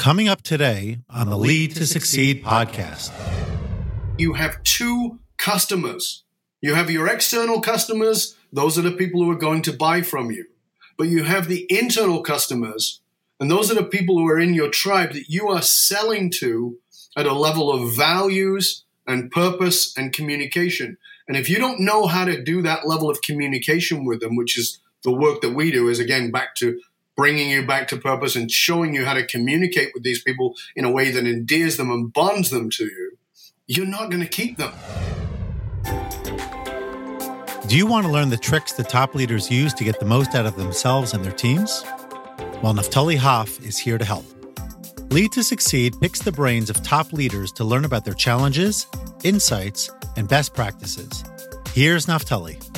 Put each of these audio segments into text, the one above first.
Coming up today on the Lead to Succeed podcast. You have two customers. You have your external customers, those are the people who are going to buy from you. But you have the internal customers, and those are the people who are in your tribe that you are selling to at a level of values and purpose and communication. And if you don't know how to do that level of communication with them, which is the work that we do, is again back to bringing you back to purpose and showing you how to communicate with these people in a way that endears them and bonds them to you, you're not going to keep them. Do you want to learn the tricks that top leaders use to get the most out of themselves and their teams? Well, Naftali Hoff is here to help. Lead to Succeed picks the brains of top leaders to learn about their challenges, insights, and best practices. Here's Naftali.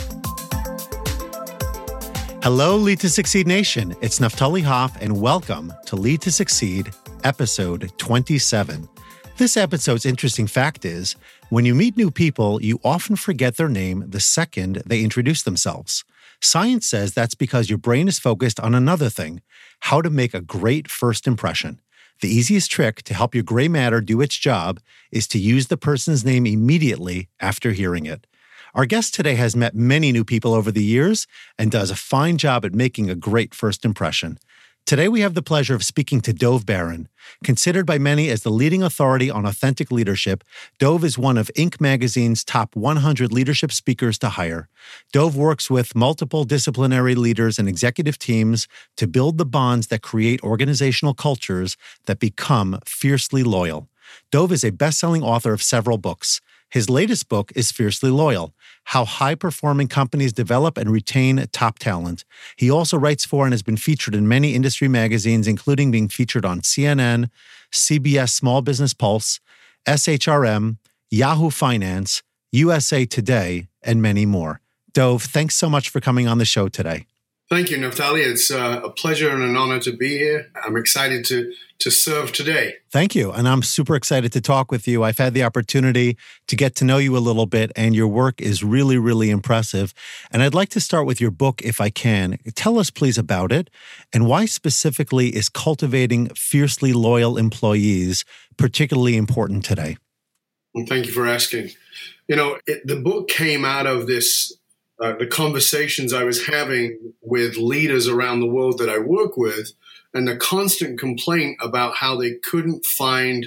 Hello, Lead to Succeed Nation. It's Naftali Hoff, and welcome to Lead to Succeed, episode 27. This episode's interesting fact is when you meet new people, you often forget their name the second they introduce themselves. Science says that's because your brain is focused on another thing how to make a great first impression. The easiest trick to help your gray matter do its job is to use the person's name immediately after hearing it. Our guest today has met many new people over the years and does a fine job at making a great first impression. Today, we have the pleasure of speaking to Dov Baron. Considered by many as the leading authority on authentic leadership, Dov is one of Inc. magazine's top 100 leadership speakers to hire. Dov works with multiple disciplinary leaders and executive teams to build the bonds that create organizational cultures that become fiercely loyal. Dov is a best selling author of several books. His latest book is Fiercely Loyal How High Performing Companies Develop and Retain Top Talent. He also writes for and has been featured in many industry magazines, including being featured on CNN, CBS Small Business Pulse, SHRM, Yahoo Finance, USA Today, and many more. Dov, thanks so much for coming on the show today. Thank you, Naftali. It's uh, a pleasure and an honor to be here. I'm excited to to serve today. Thank you, and I'm super excited to talk with you. I've had the opportunity to get to know you a little bit, and your work is really, really impressive. And I'd like to start with your book, if I can. Tell us, please, about it, and why specifically is cultivating fiercely loyal employees particularly important today. Well, thank you for asking. You know, it, the book came out of this uh, the conversations I was having with leaders around the world that I work with, and the constant complaint about how they couldn't find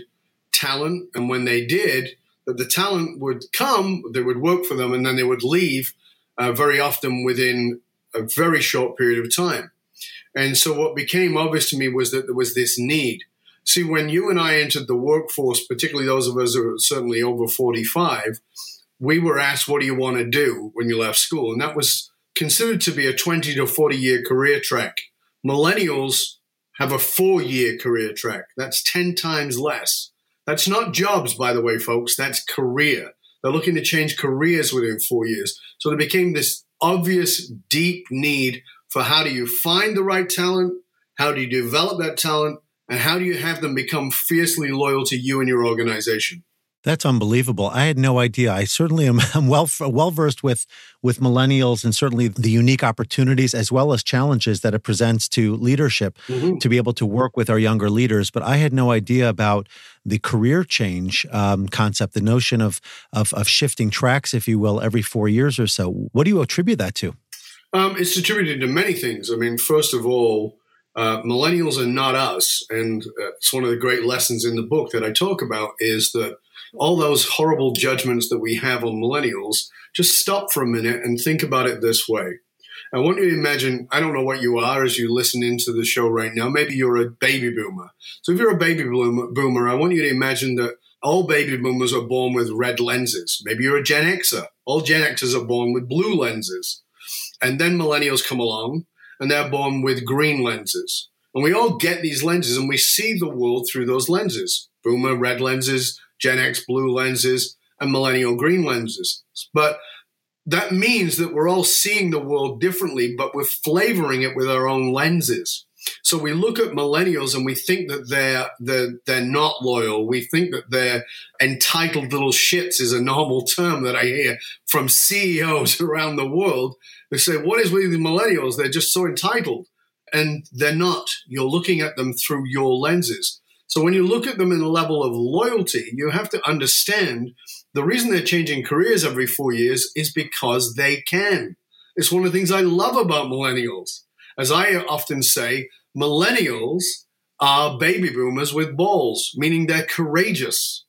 talent. And when they did, that the talent would come, they would work for them, and then they would leave uh, very often within a very short period of time. And so what became obvious to me was that there was this need. See, when you and I entered the workforce, particularly those of us who are certainly over 45, we were asked, What do you want to do when you left school? And that was considered to be a 20 to 40 year career track. Millennials have a four year career track. That's 10 times less. That's not jobs, by the way, folks. That's career. They're looking to change careers within four years. So there became this obvious, deep need for how do you find the right talent? How do you develop that talent? And how do you have them become fiercely loyal to you and your organization? That's unbelievable. I had no idea. I certainly am I'm well well versed with with millennials and certainly the unique opportunities as well as challenges that it presents to leadership mm-hmm. to be able to work with our younger leaders. But I had no idea about the career change um, concept, the notion of, of of shifting tracks, if you will, every four years or so. What do you attribute that to? Um, it's attributed to many things. I mean, first of all, uh, millennials are not us, and uh, it's one of the great lessons in the book that I talk about is that all those horrible judgments that we have on millennials, just stop for a minute and think about it this way. I want you to imagine, I don't know what you are as you listen into the show right now. Maybe you're a baby boomer. So if you're a baby boomer, I want you to imagine that all baby boomers are born with red lenses. Maybe you're a Gen Xer. All Gen Xers are born with blue lenses. And then millennials come along and they're born with green lenses. And we all get these lenses and we see the world through those lenses. Boomer, red lenses, Gen X blue lenses, and millennial green lenses. But that means that we're all seeing the world differently, but we're flavoring it with our own lenses. So we look at millennials and we think that they're, they're, they're not loyal. We think that they're entitled little shits is a normal term that I hear from CEOs around the world who say, what is with the millennials? They're just so entitled. And they're not. You're looking at them through your lenses. So when you look at them in the level of loyalty, you have to understand the reason they're changing careers every four years is because they can. It's one of the things I love about millennials. As I often say, millennials are baby boomers with balls, meaning they're courageous.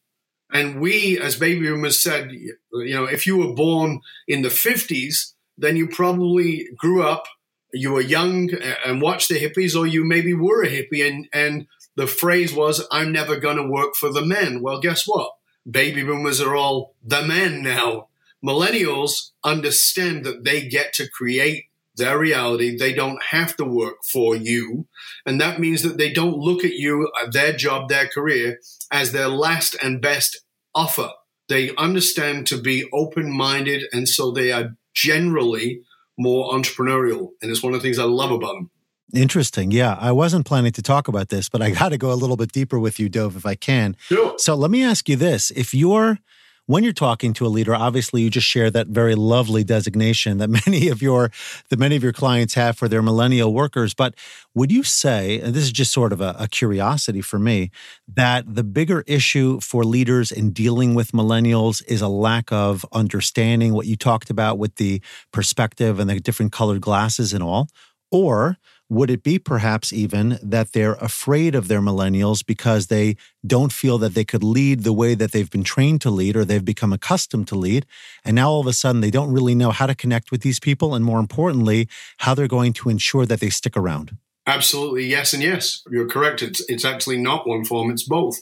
And we, as baby boomers, said, you know, if you were born in the 50s, then you probably grew up, you were young and watched the hippies, or you maybe were a hippie, and, and the phrase was, I'm never going to work for the men. Well, guess what? Baby boomers are all the men now. Millennials understand that they get to create their reality. They don't have to work for you. And that means that they don't look at you, uh, their job, their career, as their last and best offer. They understand to be open minded. And so they are generally more entrepreneurial. And it's one of the things I love about them. Interesting. Yeah. I wasn't planning to talk about this, but I got to go a little bit deeper with you, Dov, if I can. Sure. So let me ask you this. If you're when you're talking to a leader, obviously you just share that very lovely designation that many of your that many of your clients have for their millennial workers. But would you say, and this is just sort of a, a curiosity for me, that the bigger issue for leaders in dealing with millennials is a lack of understanding what you talked about with the perspective and the different colored glasses and all? Or would it be perhaps even that they're afraid of their millennials because they don't feel that they could lead the way that they've been trained to lead or they've become accustomed to lead? And now all of a sudden they don't really know how to connect with these people and more importantly, how they're going to ensure that they stick around. Absolutely, yes, and yes. You're correct. It's, it's actually not one form, it's both.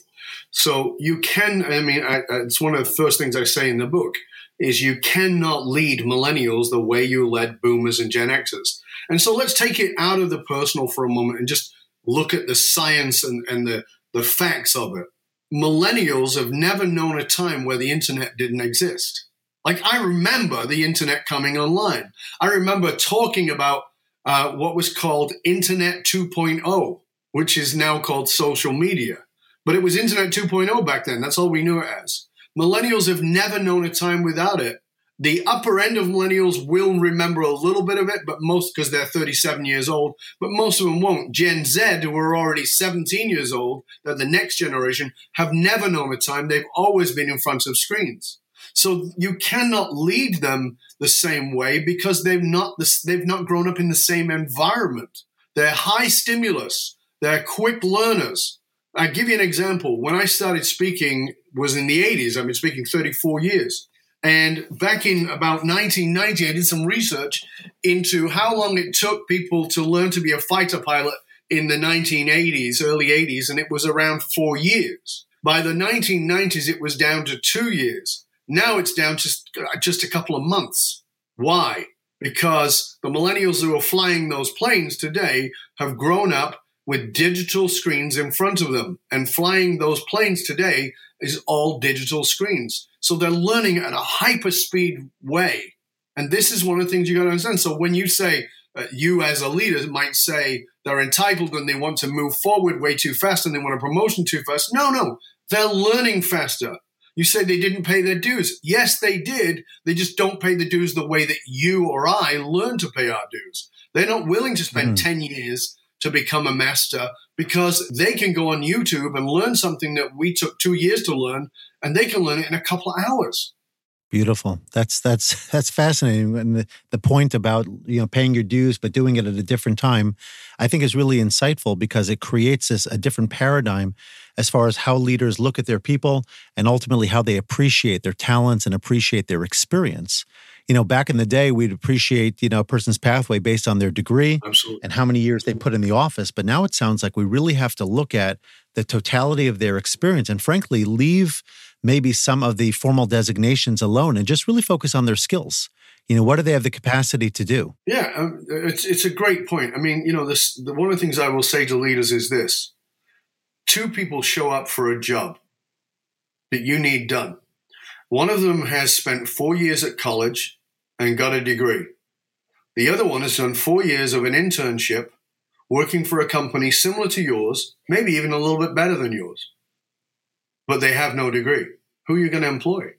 So you can, I mean, I, it's one of the first things I say in the book is you cannot lead millennials the way you led boomers and Gen Xers. And so let's take it out of the personal for a moment and just look at the science and, and the, the facts of it. Millennials have never known a time where the internet didn't exist. Like, I remember the internet coming online. I remember talking about uh, what was called Internet 2.0, which is now called social media. But it was Internet 2.0 back then. That's all we knew it as. Millennials have never known a time without it. The upper end of millennials will remember a little bit of it, but most because they're 37 years old, but most of them won't. Gen Z, who are already 17 years old, they're the next generation, have never known a time. They've always been in front of screens. So you cannot lead them the same way because they've not they've not grown up in the same environment. They're high stimulus. They're quick learners. I give you an example. When I started speaking was in the 80s. I've been speaking 34 years. And back in about 1990, I did some research into how long it took people to learn to be a fighter pilot in the 1980s, early 80s, and it was around four years. By the 1990s, it was down to two years. Now it's down to uh, just a couple of months. Why? Because the millennials who are flying those planes today have grown up with digital screens in front of them. And flying those planes today is all digital screens. So they're learning at a hyper speed way. And this is one of the things you got to understand. So when you say, uh, you as a leader might say they're entitled and they want to move forward way too fast and they want a promotion too fast. No, no, they're learning faster. You said they didn't pay their dues. Yes, they did. They just don't pay the dues the way that you or I learn to pay our dues. They're not willing to spend mm. 10 years to become a master because they can go on YouTube and learn something that we took two years to learn and they can learn it in a couple of hours. Beautiful. That's that's that's fascinating. And the, the point about you know paying your dues but doing it at a different time, I think is really insightful because it creates this a different paradigm as far as how leaders look at their people and ultimately how they appreciate their talents and appreciate their experience you know, back in the day, we'd appreciate, you know, a person's pathway based on their degree Absolutely. and how many years they put in the office. But now it sounds like we really have to look at the totality of their experience and frankly, leave maybe some of the formal designations alone and just really focus on their skills. You know, what do they have the capacity to do? Yeah, um, it's, it's a great point. I mean, you know, this the, one of the things I will say to leaders is this two people show up for a job that you need done. One of them has spent four years at college and got a degree. The other one has done four years of an internship working for a company similar to yours, maybe even a little bit better than yours, but they have no degree. Who are you going to employ?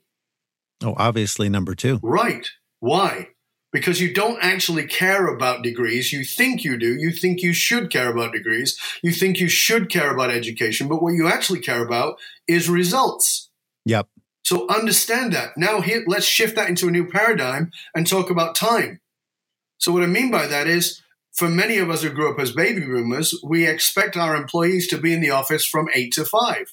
Oh, obviously, number two. Right. Why? because you don't actually care about degrees. You think you do. You think you should care about degrees. You think you should care about education. But what you actually care about is results. Yep. So understand that. Now, here, let's shift that into a new paradigm and talk about time. So, what I mean by that is, for many of us who grew up as baby boomers, we expect our employees to be in the office from eight to five.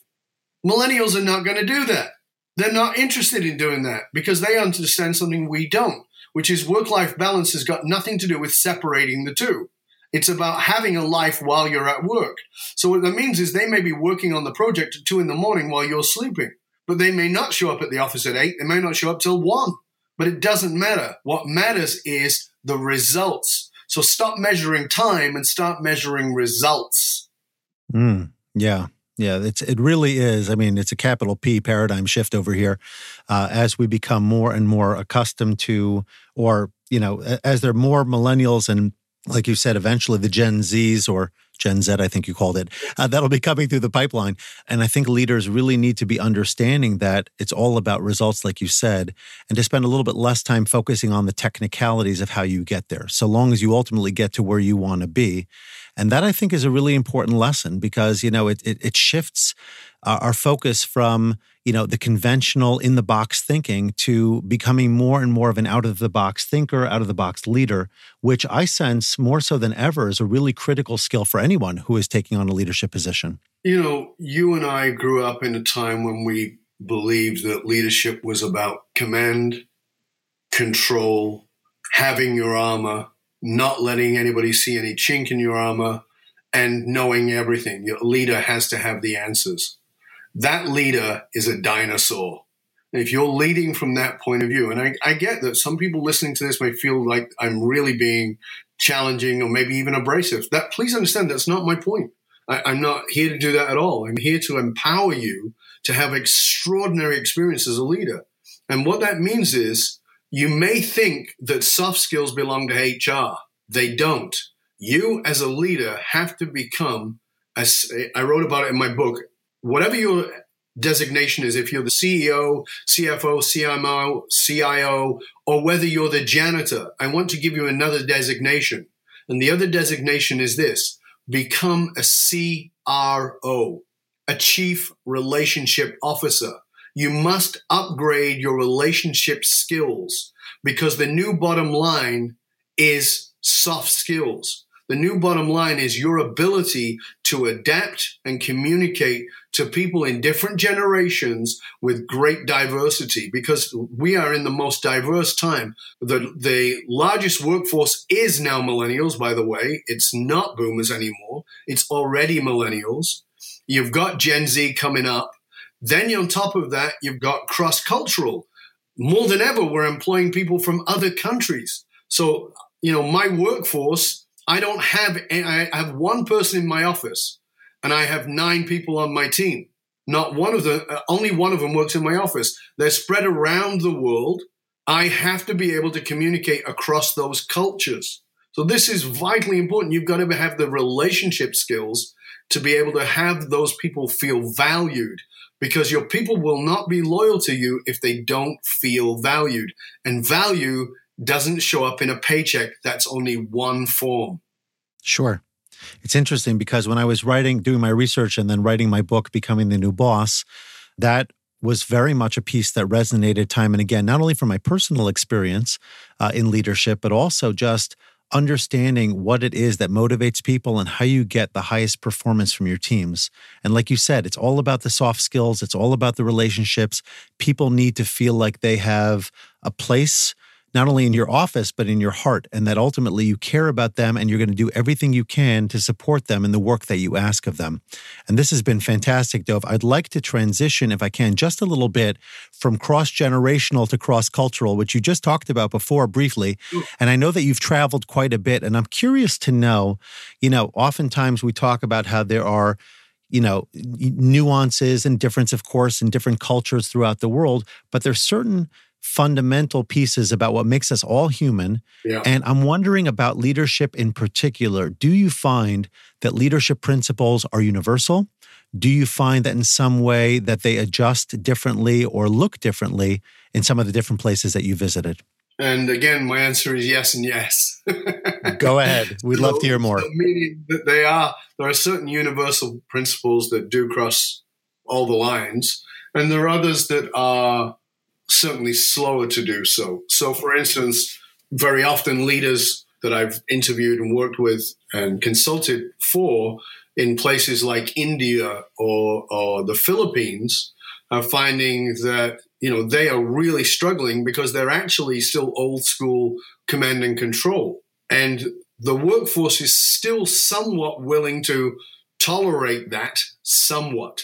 Millennials are not going to do that. They're not interested in doing that because they understand something we don't, which is work life balance has got nothing to do with separating the two. It's about having a life while you're at work. So, what that means is they may be working on the project at two in the morning while you're sleeping but they may not show up at the office at eight. They may not show up till one, but it doesn't matter. What matters is the results. So stop measuring time and start measuring results. Mm, yeah. Yeah, it's it really is. I mean, it's a capital P paradigm shift over here, uh, as we become more and more accustomed to, or you know, as there are more millennials and, like you said, eventually the Gen Zs or Gen Z, I think you called it, uh, that'll be coming through the pipeline. And I think leaders really need to be understanding that it's all about results, like you said, and to spend a little bit less time focusing on the technicalities of how you get there, so long as you ultimately get to where you want to be. And that I think is a really important lesson because, you know, it, it, it shifts uh, our focus from you know the conventional in the box thinking to becoming more and more of an out of the box thinker out of the box leader which i sense more so than ever is a really critical skill for anyone who is taking on a leadership position. You know you and i grew up in a time when we believed that leadership was about command control having your armor not letting anybody see any chink in your armor and knowing everything. Your leader has to have the answers that leader is a dinosaur. And if you're leading from that point of view, and I, I, get that some people listening to this may feel like I'm really being challenging or maybe even abrasive. That please understand that's not my point. I, I'm not here to do that at all. I'm here to empower you to have extraordinary experience as a leader. And what that means is you may think that soft skills belong to HR. They don't. You as a leader have to become, as I wrote about it in my book, whatever your designation is, if you're the CEO, CFO, CMO, CIO, or whether you're the janitor, I want to give you another designation. And the other designation is this become a CRO, a Chief Relationship Officer. You must upgrade your relationship skills because the new bottom line is soft skills. The new bottom line is your ability to adapt and communicate to people in different generations with great diversity because we are in the most diverse time. The, the largest workforce is now millennials, by the way. It's not boomers anymore. It's already millennials. You've got Gen Z coming up. Then on top of that, you've got cross cultural. More than ever, we're employing people from other countries. So, you know, my workforce I don't have, I have one person in my office and I have nine people on my team. Not one of them, uh, only one of them works in my office. They're spread around the world. I have to be able to communicate across those cultures. So this is vitally important. You've got to have the relationship skills to be able to have those people feel valued because your people will not be loyal to you if they don't feel valued. And value doesn't show up in a paycheck that's only one form. Sure. It's interesting because when I was writing, doing my research and then writing my book, Becoming the New Boss, that was very much a piece that resonated time and again, not only from my personal experience uh, in leadership, but also just understanding what it is that motivates people and how you get the highest performance from your teams. And like you said, it's all about the soft skills, it's all about the relationships. People need to feel like they have a place not only in your office, but in your heart, and that ultimately you care about them and you're going to do everything you can to support them in the work that you ask of them. And this has been fantastic, Dov. I'd like to transition, if I can, just a little bit from cross generational to cross cultural, which you just talked about before briefly. And I know that you've traveled quite a bit, and I'm curious to know, you know, oftentimes we talk about how there are you know nuances and difference of course in different cultures throughout the world but there's certain fundamental pieces about what makes us all human. Yeah. And I'm wondering about leadership in particular. Do you find that leadership principles are universal? Do you find that in some way that they adjust differently or look differently in some of the different places that you visited? And again, my answer is yes and yes. Go ahead. We'd love to hear more. So meaning that they are there are certain universal principles that do cross all the lines, and there are others that are certainly slower to do so. So, for instance, very often leaders that I've interviewed and worked with and consulted for in places like India or, or the Philippines are finding that you know they are really struggling because they're actually still old school command and control and the workforce is still somewhat willing to tolerate that somewhat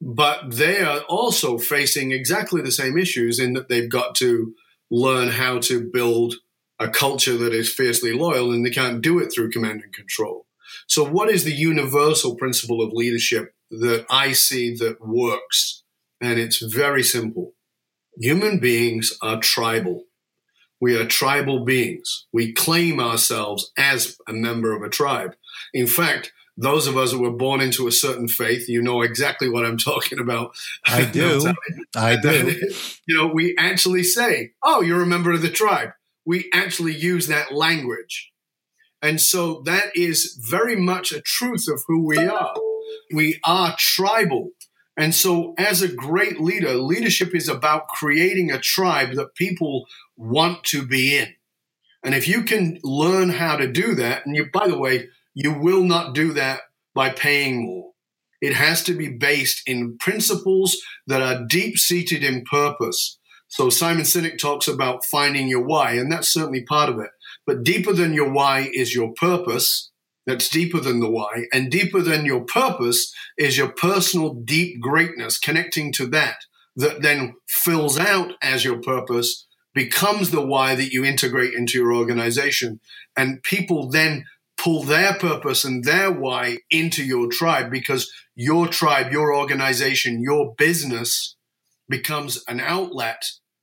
but they are also facing exactly the same issues in that they've got to learn how to build a culture that is fiercely loyal and they can't do it through command and control. So, what is the universal principle of leadership that I see that works? And it's very simple. Human beings are tribal. We are tribal beings. We claim ourselves as a member of a tribe. In fact, those of us who were born into a certain faith, you know exactly what I'm talking about. I do. I do. you know, we actually say, "Oh, you're a member of the tribe." We actually use that language. And so that is very much a truth of who we are. We are tribal. And so, as a great leader, leadership is about creating a tribe that people want to be in. And if you can learn how to do that, and you, by the way, you will not do that by paying more. It has to be based in principles that are deep seated in purpose. So Simon Sinek talks about finding your why, and that's certainly part of it. But deeper than your why is your purpose. That's deeper than the why. And deeper than your purpose is your personal deep greatness, connecting to that, that then fills out as your purpose, becomes the why that you integrate into your organization. And people then pull their purpose and their why into your tribe because your tribe, your organization, your business becomes an outlet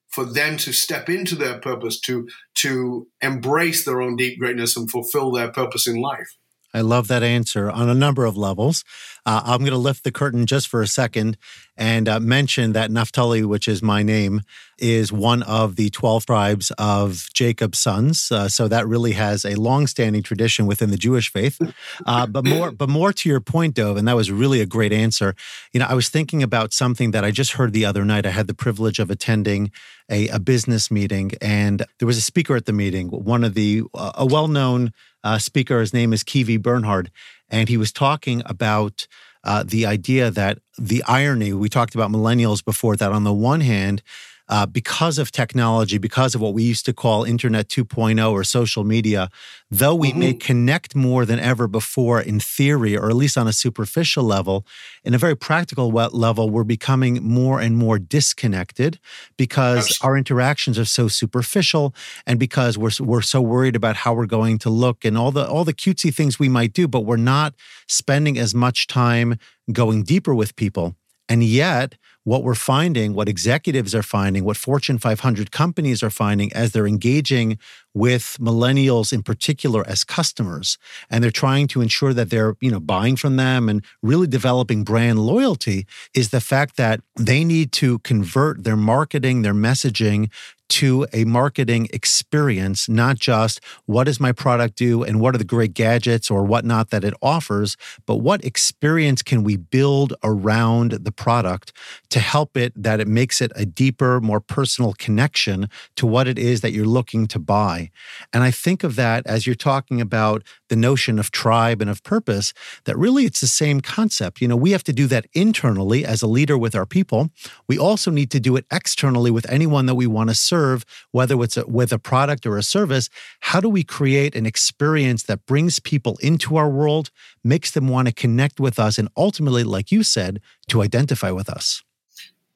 for them to step into their purpose, to, to embrace their own deep greatness and fulfill their purpose in life. I love that answer on a number of levels. Uh, I'm going to lift the curtain just for a second and uh, mention that Naphtali, which is my name, is one of the 12 tribes of Jacob's sons. Uh, so that really has a long-standing tradition within the Jewish faith. Uh, but more, but more to your point, Dov, and that was really a great answer. You know, I was thinking about something that I just heard the other night. I had the privilege of attending a, a business meeting, and there was a speaker at the meeting. One of the uh, a well-known uh, speaker. His name is Kiwi Bernhard, and he was talking about uh, the idea that the irony we talked about millennials before. That on the one hand, uh, because of technology, because of what we used to call Internet 2.0 or social media, though we mm-hmm. may connect more than ever before in theory, or at least on a superficial level, in a very practical level, we're becoming more and more disconnected because Absolutely. our interactions are so superficial and because we're, we're so worried about how we're going to look and all the all the cutesy things we might do, but we're not spending as much time going deeper with people. And yet, what we're finding, what executives are finding, what Fortune 500 companies are finding as they're engaging with millennials in particular as customers. And they're trying to ensure that they're, you know, buying from them and really developing brand loyalty is the fact that they need to convert their marketing, their messaging to a marketing experience, not just what does my product do and what are the great gadgets or whatnot that it offers, but what experience can we build around the product to help it that it makes it a deeper, more personal connection to what it is that you're looking to buy. And I think of that as you're talking about the notion of tribe and of purpose, that really it's the same concept. You know, we have to do that internally as a leader with our people. We also need to do it externally with anyone that we want to serve, whether it's a, with a product or a service. How do we create an experience that brings people into our world, makes them want to connect with us, and ultimately, like you said, to identify with us?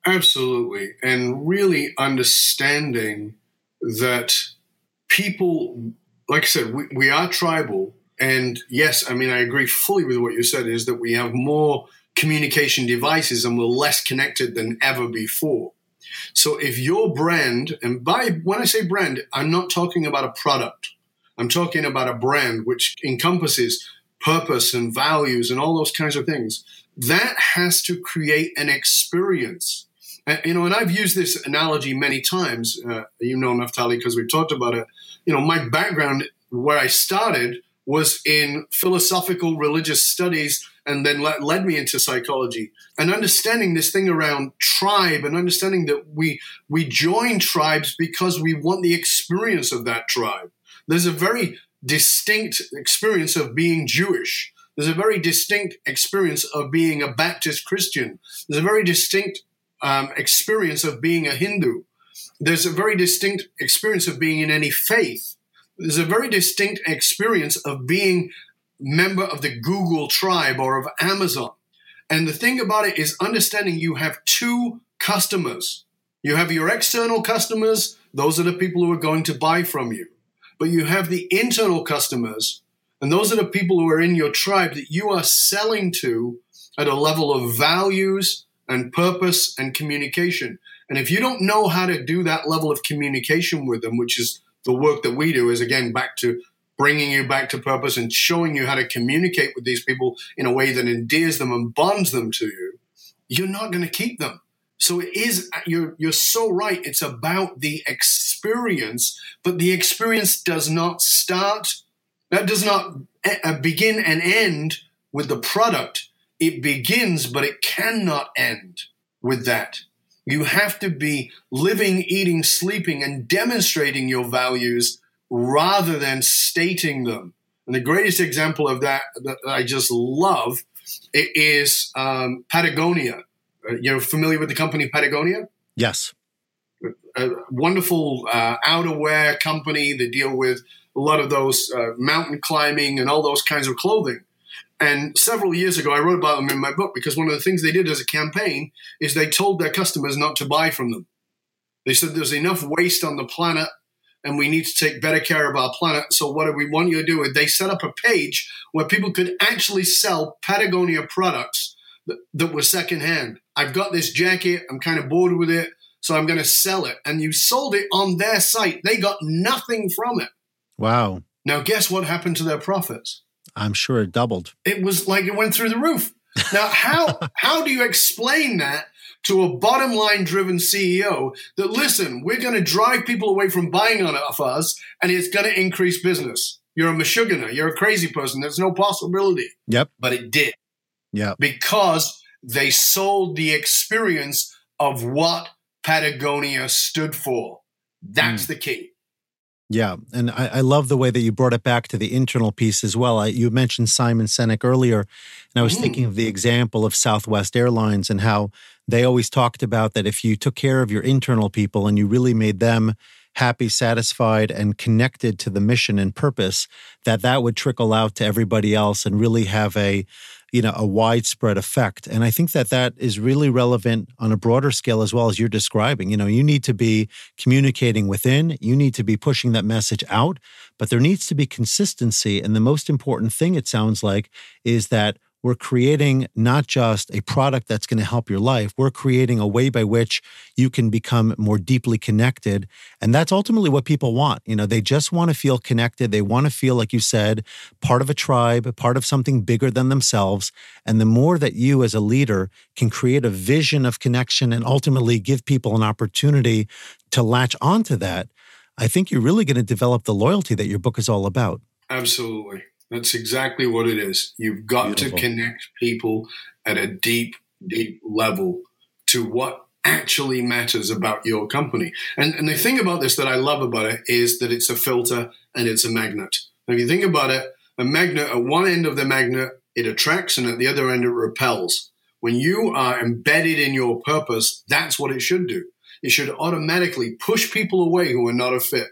Absolutely. And really understanding that people, like I said, we, we are tribal, and yes, I mean, I agree fully with what you said is that we have more communication devices and we're less connected than ever before. So if your brand, and by when I say brand, I'm not talking about a product. I'm talking about a brand which encompasses purpose and values and all those kinds of things. That has to create an experience. And, you know, and I've used this analogy many times. Uh, you know, Naftali, because we've talked about it. You know, my background where I started was in philosophical religious studies and then led, me into psychology. And understanding this thing around tribe and understanding that we we join tribes because we want the experience of that tribe. There's a very distinct experience of being jewish. There's a very distinct experience of being a baptist christian. There's a very distinct um, experience of being a hindu. There's a very distinct experience of being in any faith there's a very distinct experience of being member of the Google tribe or of Amazon. And the thing about it is understanding you have two customers. You have your external customers, those are the people who are going to buy from you. But you have the internal customers, and those are the people who are in your tribe that you are selling to at a level of values and purpose and communication. And if you don't know how to do that level of communication with them, which is the work that we do, is again back to bringing you back to purpose and showing you how to communicate with these people in a way that endears them and bonds them to you, you're not going to keep them. So it is you're you're so right. It's about the experience, but the experience does not start. That does not uh, begin and end with the product. It begins, but it cannot end with that. You have to be living, eating, sleeping, and demonstrating your values rather than stating them. And the greatest example of that that I just love is um, Patagonia. Uh, you're familiar with the company Patagonia? Yes. A wonderful uh, outerwear company that deal with a lot of those uh, mountain climbing and all those kinds of clothing. And several years ago, I wrote about them in my book because one of the things they did as a campaign is they told their customers not to buy from them. They said there's enough waste on the planet and we need to take better care of our planet. So what do we want you to do? They set up a page where people could actually sell Patagonia products that, that were secondhand. I've got this jacket. I'm kind of bored with it. So I'm going to sell it. And you sold it on their site. They got nothing from it. Wow. Now, guess what happened to their profits? I'm sure it doubled. It was like it went through the roof. Now, how how do you explain that to a bottom line driven CEO that, listen, we're going to drive people away from buying on off us and it's going to increase business. You're a mashugana. You're a crazy person. There's no possibility. Yep. But it did. Yeah. Because they sold the experience of what Patagonia stood for. That's mm. the key. Yeah, and I, I, love the way that you brought it back to the internal piece as well. I, you mentioned Simon Sinek earlier, and I was mm. thinking of the example of Southwest Airlines and how they always talked about that if you took care of your internal people and you really made them happy, satisfied, and connected to the mission and purpose, that that would trickle out to everybody else and really have a you know a widespread effect. And i think that that is really relevant on a broader scale as well as you're describing. You know you need to be communicating within. You need to be pushing that message out. But there needs to be consistency. And the most important thing it sounds like is that we're creating not just a product that's going to help your life, we're creating a way by which you can become more deeply connected. And that's ultimately what people want. You know, they just want to feel connected. They want to feel, like you said, part of a tribe, part of something bigger than themselves. And the more that you as a leader can create a vision of connection and ultimately give people an opportunity to latch onto that, I think you're really going to develop the loyalty that your book is all about. Absolutely. That's exactly what it is. You've got Beautiful. to connect people at a deep, deep level to what actually matters about your company. And, and the thing about this that I love about it is that it's a filter and it's a magnet. If you think about it, a magnet, at one end of the magnet, it attracts, and at the other end, it repels. When you are embedded in your purpose, that's what it should do. It should automatically push people away who are not a fit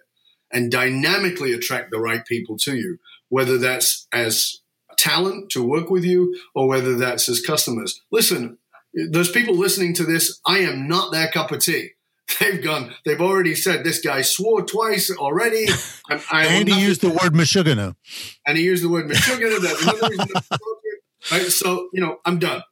and dynamically attract the right people to you whether that's as talent to work with you or whether that's as customers. Listen, those people listening to this, I am not their cup of tea. They've gone, they've already said this guy swore twice already. I, I and he used the word Mashugana. And he used the word Mashugana. That's another reason. right? So, you know, I'm done.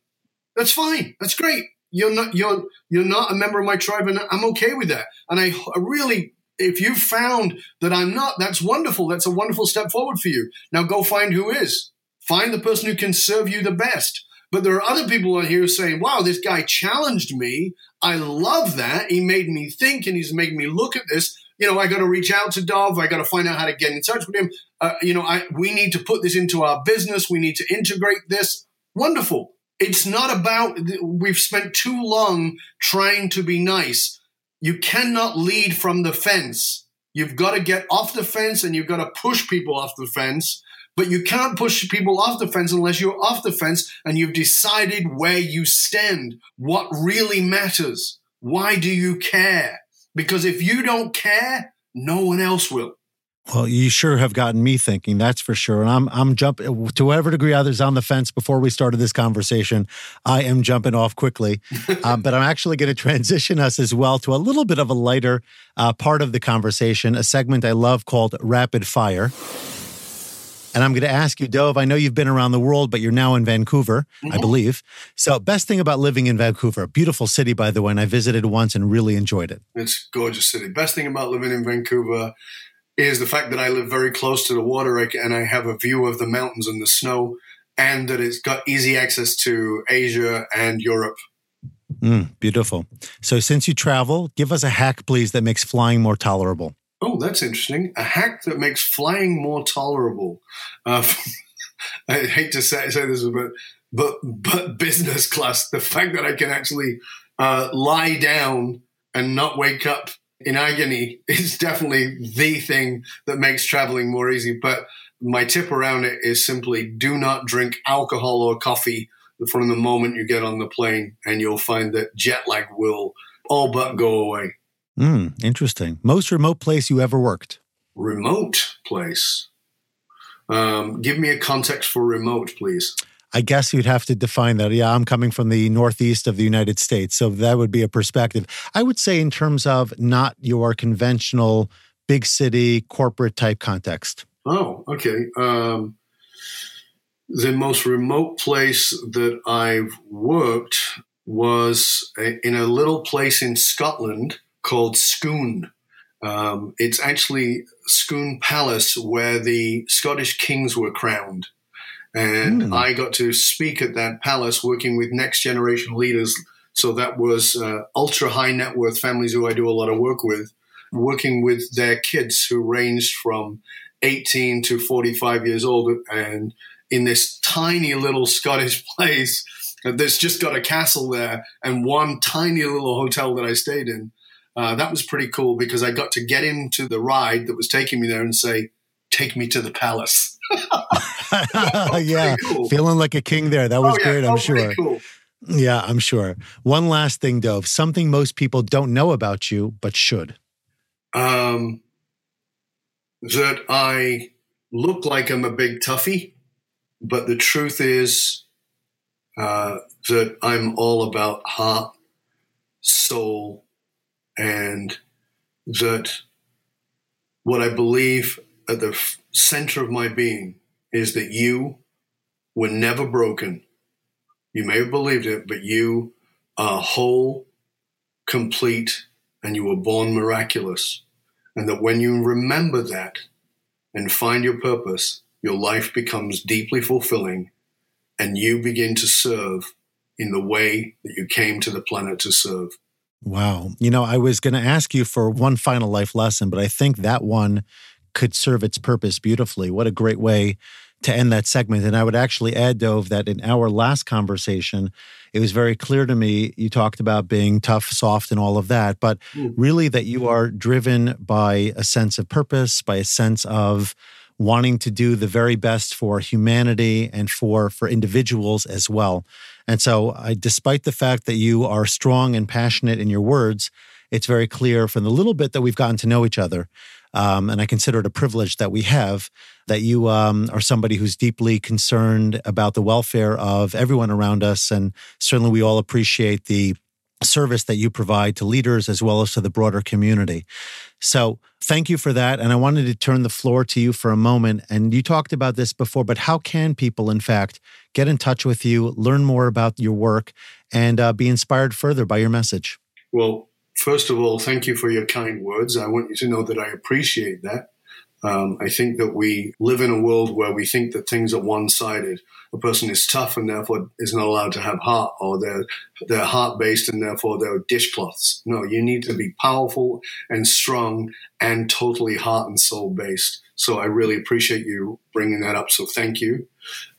That's fine. That's great. You're not you're you're not a member of my tribe, and I'm okay with that. And I, I really if you found that I'm not, that's wonderful. That's a wonderful step forward for you. Now go find who is. Find the person who can serve you the best. But there are other people on here saying, wow, this guy challenged me. I love that. He made me think and he's made me look at this. You know, I got to reach out to Dov. I got to find out how to get in touch with him. Uh, you know, I, we need to put this into our business. We need to integrate this. Wonderful. It's not about, we've spent too long trying to be nice. You cannot lead from the fence. You've got to get off the fence and you've got to push people off the fence but you can't push people off the fence unless you're off the fence and you've decided where you stand, what really matters. Why do you care? Because if you don't care, no one else will. Well, you sure have gotten me thinking. That's for sure. And I'm I'm jumping to whatever degree others on the fence before we started this conversation. I am jumping off quickly, um, but I'm actually going to transition us as well to a little bit of a lighter uh, part of the conversation, a segment I love called Rapid Fire. And I'm going to ask you, Dov, I know you've been around the world, but you're now in Vancouver, mm-hmm. I believe. So, best thing about living in Vancouver, beautiful city, by the way, and I visited once and really enjoyed it. It's gorgeous city. Best thing about living in Vancouver is the fact that I live very close to the water and I have a view of the mountains and the snow, and that it's got easy access to Asia and Europe. Mm, beautiful. So, since you travel, give us a hack, please, that makes flying more tolerable. Oh, that's interesting. A hack that makes flying more tolerable. Uh, I hate to say, say this, but but but business class. The fact that I can actually uh, lie down and not wake up in agony is definitely the thing that makes traveling more easy. But my tip around it is simply do not drink alcohol or coffee from the moment you get on the plane, and you'll find that jet lag will all but go away. Mm, interesting. Most remote place you ever worked? Remote place. Um, give me a context for remote, please. I guess you'd have to define that. Yeah, I'm coming from the northeast of the United States, so that would be a perspective. I would say, in terms of not your conventional big city corporate type context. Oh, okay. Um, the most remote place that I've worked was in a little place in Scotland called Scone. Um, it's actually Scone Palace where the Scottish kings were crowned. And mm. I got to speak at that palace working with next generation leaders. So that was uh, ultra high net worth families who I do a lot of work with, working with their kids who ranged from 18 to 45 years old. And in this tiny little Scottish place that's just got a castle there and one tiny little hotel that I stayed in uh, that was pretty cool because I got to get into the ride that was taking me there and say, "Take me to the palace." yeah, cool. feeling like a king there. That was oh, yeah, great. I'm sure. Cool. Yeah, I'm sure. One last thing, Dov. Something most people don't know about you, but should. Um, that I look like I'm a big toughie, but the truth is uh, that I'm all about heart, soul, and that what I believe at the center of my being is that you were never broken. You may have believed it, but you are whole, complete, and you were born miraculous. And that when you remember that and find your purpose, your life becomes deeply fulfilling and you begin to serve in the way that you came to the planet to serve. Wow. You know, I was going to ask you for one final life lesson, but I think that one could serve its purpose beautifully. What a great way to end that segment. And I would actually add, Dov, that in our last conversation, it was very clear to me you talked about being tough, soft, and all of that, but mm. really that you are driven by a sense of purpose, by a sense of wanting to do the very best for humanity and for for individuals as well. And so, I, despite the fact that you are strong and passionate in your words, it's very clear from the little bit that we've gotten to know each other, um, and I consider it a privilege that we have, that you um, are somebody who's deeply concerned about the welfare of everyone around us. And certainly, we all appreciate the service that you provide to leaders as well as to the broader community. So, thank you for that. And I wanted to turn the floor to you for a moment. And you talked about this before, but how can people, in fact, get in touch with you, learn more about your work, and uh, be inspired further by your message? Well, first of all, thank you for your kind words. I want you to know that I appreciate that. Um, I think that we live in a world where we think that things are one sided. A person is tough and therefore is not allowed to have heart, or they're, they're heart based and therefore they're dishcloths. No, you need to be powerful and strong and totally heart and soul based. So I really appreciate you bringing that up. So thank you.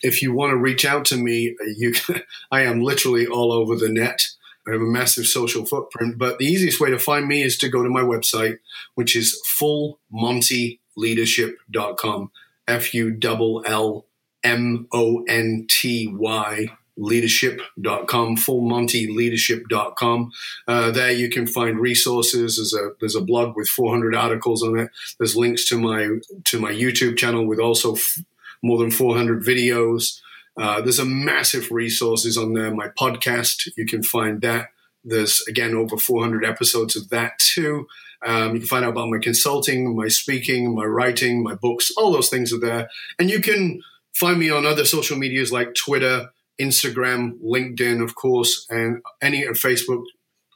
If you want to reach out to me, you can, I am literally all over the net. I have a massive social footprint, but the easiest way to find me is to go to my website, which is fullmontyleadership.com. F U L L M O N T Y leadership.com fullmontyleadership.com uh, there you can find resources. There's a there's a blog with 400 articles on it. There's links to my to my youtube channel with also f- more than 400 videos uh, there's a massive resources on there my podcast you can find that there's again over 400 episodes of that too um, you can find out about my consulting my speaking my writing my books all those things are there and you can find me on other social medias like twitter Instagram, LinkedIn, of course, and any of Facebook,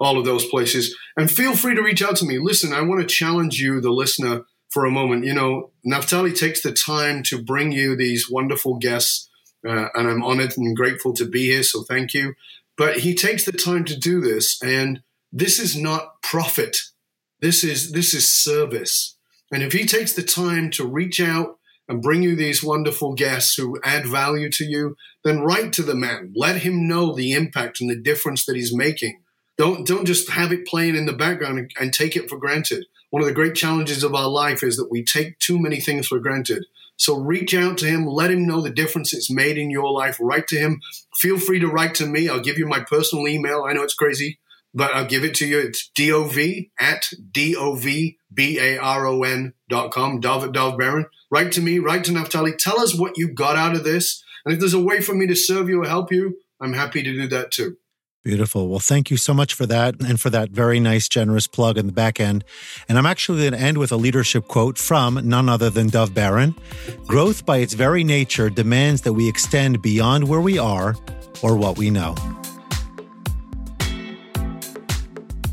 all of those places. And feel free to reach out to me. Listen, I want to challenge you, the listener, for a moment. You know, Naftali takes the time to bring you these wonderful guests, uh, and I'm honored and grateful to be here. So thank you. But he takes the time to do this, and this is not profit. This is this is service. And if he takes the time to reach out and bring you these wonderful guests who add value to you, then write to the man. Let him know the impact and the difference that he's making. Don't, don't just have it playing in the background and, and take it for granted. One of the great challenges of our life is that we take too many things for granted. So reach out to him, let him know the difference it's made in your life. Write to him. Feel free to write to me. I'll give you my personal email. I know it's crazy, but I'll give it to you. It's dov at D-O-V-B-A-R-O-N dot com, Dov at Dov Baron. Write to me, write to Naftali. Tell us what you got out of this. And if there's a way for me to serve you or help you, I'm happy to do that too. Beautiful. Well, thank you so much for that and for that very nice, generous plug in the back end. And I'm actually going to end with a leadership quote from none other than Dov Baron. Growth by its very nature demands that we extend beyond where we are or what we know.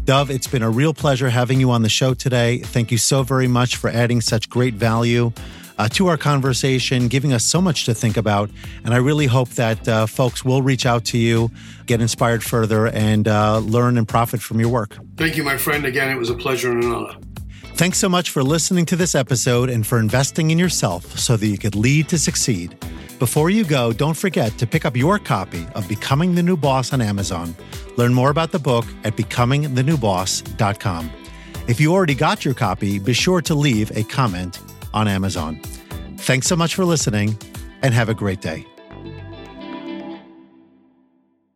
Dov, it's been a real pleasure having you on the show today. Thank you so very much for adding such great value uh, to our conversation, giving us so much to think about. And I really hope that uh, folks will reach out to you, get inspired further, and uh, learn and profit from your work. Thank you, my friend. Again, it was a pleasure and an honor. Thanks so much for listening to this episode and for investing in yourself so that you could lead to succeed. Before you go, don't forget to pick up your copy of Becoming the New Boss on Amazon. Learn more about the book at becomingthenewboss.com. If you already got your copy, be sure to leave a comment on Amazon. Thanks so much for listening and have a great day.